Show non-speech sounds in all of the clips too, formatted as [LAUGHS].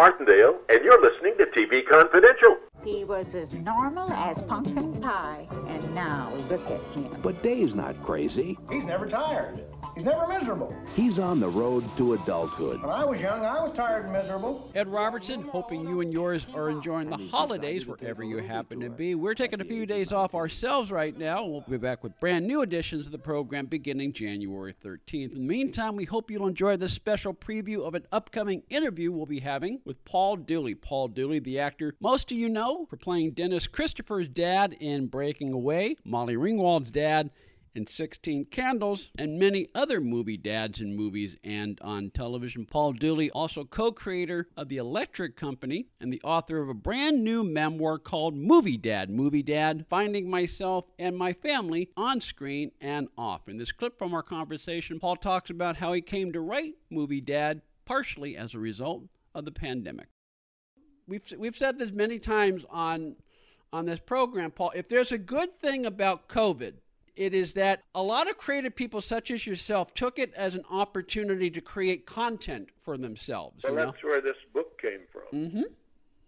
Martindale, and you're listening to TV Confidential. He was as normal as pumpkin pie, and now look at him. But Dave's not crazy. He's never tired. He's never miserable. He's on the road to adulthood. When I was young, I was tired and miserable. Ed Robertson, hoping you and yours are enjoying the holidays wherever you happen to be. We're taking a few days off ourselves right now. We'll be back with brand new editions of the program beginning January 13th. In the meantime, we hope you'll enjoy this special preview of an upcoming interview we'll be having with Paul Dooley. Paul Dooley, the actor most of you know for playing Dennis Christopher's dad in Breaking Away, Molly Ringwald's dad and 16 Candles, and many other movie dads in movies and on television. Paul Dooley, also co creator of The Electric Company and the author of a brand new memoir called Movie Dad Movie Dad Finding Myself and My Family on Screen and Off. In this clip from our conversation, Paul talks about how he came to write Movie Dad partially as a result of the pandemic. We've, we've said this many times on, on this program, Paul. If there's a good thing about COVID, it is that a lot of creative people, such as yourself, took it as an opportunity to create content for themselves. Well, you know? that's where this book came from. Mhm.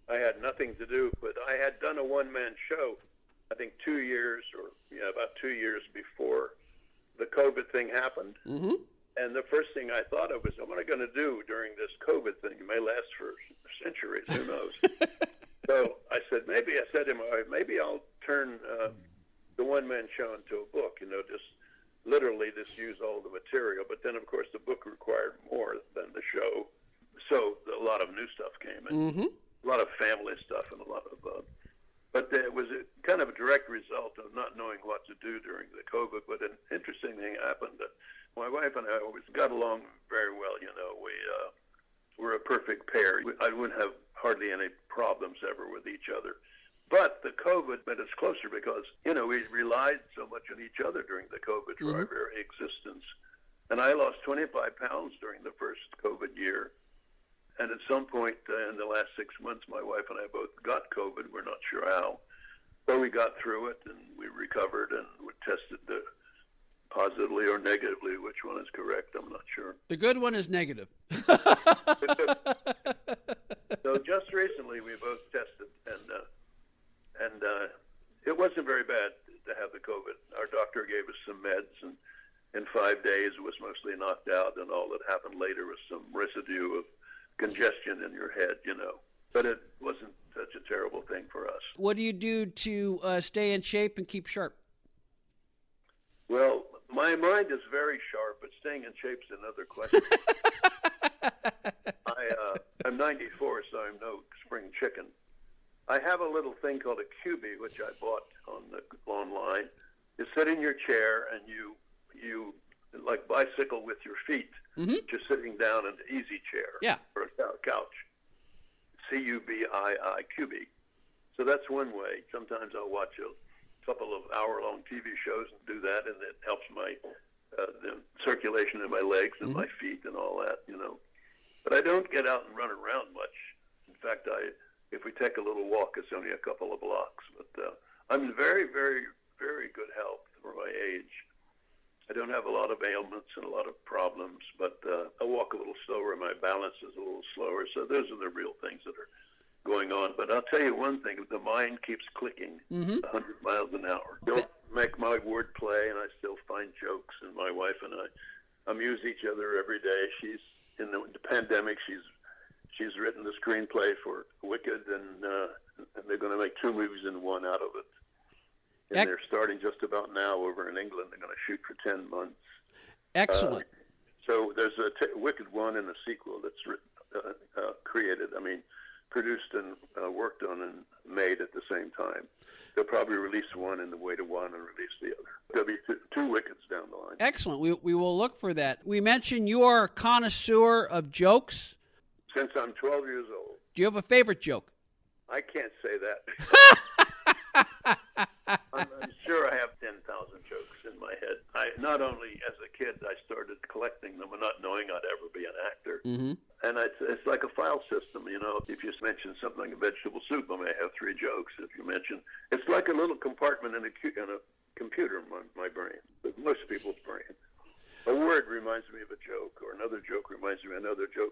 I had nothing to do, but I had done a one-man show. I think two years, or yeah, about two years before the COVID thing happened. Mhm. And the first thing I thought of was, what am I going to do during this COVID thing? It may last for centuries. Who knows? [LAUGHS] so I said, maybe I said to wife, maybe I'll turn uh, the one man show into a. You know, just literally just use all the material. But then, of course, the book required more than the show, so a lot of new stuff came in, Mhm. a lot of family stuff, and a lot of. Uh, but it was a, kind of a direct result of not knowing what to do during the COVID. But an interesting thing happened that my wife and I always got along very well. You know, we uh, we're a perfect pair. I wouldn't have hardly any problems ever with each other. But the COVID made us closer because, you know, we relied so much on each other during the COVID for our very existence. And I lost 25 pounds during the first COVID year. And at some point uh, in the last six months, my wife and I both got COVID. We're not sure how. But we got through it and we recovered and we tested the positively or negatively. Which one is correct? I'm not sure. The good one is negative. [LAUGHS] so just recently we both tested and uh, it wasn't very bad to have the COVID. Our doctor gave us some meds and in five days it was mostly knocked out and all that happened later was some residue of congestion in your head, you know. But it wasn't such a terrible thing for us. What do you do to uh, stay in shape and keep sharp? Well, my mind is very sharp, but staying in shape's another question. [LAUGHS] I, uh, I'm 94, so I'm no spring chicken. I have a little thing called a Cubii, which I bought on the online. You sit in your chair and you you like bicycle with your feet, just sitting down in an easy chair Yeah. or a cou- couch. C U B I I Q B. So that's one way. Sometimes I'll watch a couple of hour-long TV shows and do that, and it helps my uh, the circulation in my legs and my feet and all that, you know. But I don't get out and run around much. In fact, I if we take a little walk, it's only a couple of blocks. But uh, I'm in very, very, very good health for my age. I don't have a lot of ailments and a lot of problems, but uh, I walk a little slower. My balance is a little slower. So those are the real things that are going on. But I'll tell you one thing: the mind keeps clicking a 100 miles an hour. Don't make my word play, and I still find jokes. And my wife and I amuse each other every day. She's in the, the pandemic. She's she's written the screenplay for Wicked, and uh, and they're going to make two movies in one out of it. And Ec- they're starting just about now over in England. They're going to shoot for ten months. Excellent. So there's a t- Wicked one and a sequel that's written, uh, uh, created. I mean, produced and uh, worked on and made at the same time. They'll probably release one in the way to one and release the other. There'll be two, two wickets down the line. Excellent. We, we will look for that. We mentioned you are a connoisseur of jokes. Since I'm 12 years old, Do you have a favorite joke? I can't say that. [LAUGHS] I'm, I'm sure I have 10,000 jokes in my head. I not only as a kid I started collecting them and not knowing I'd ever be an actor. Mm-hmm. And it's, it's like a file system, you know. If you mention something like a vegetable soup, I may have three jokes. If you mention, it's like a little compartment in a, in a computer, my, my brain, with most people's brain. A word reminds me of a joke, or another joke reminds me of another joke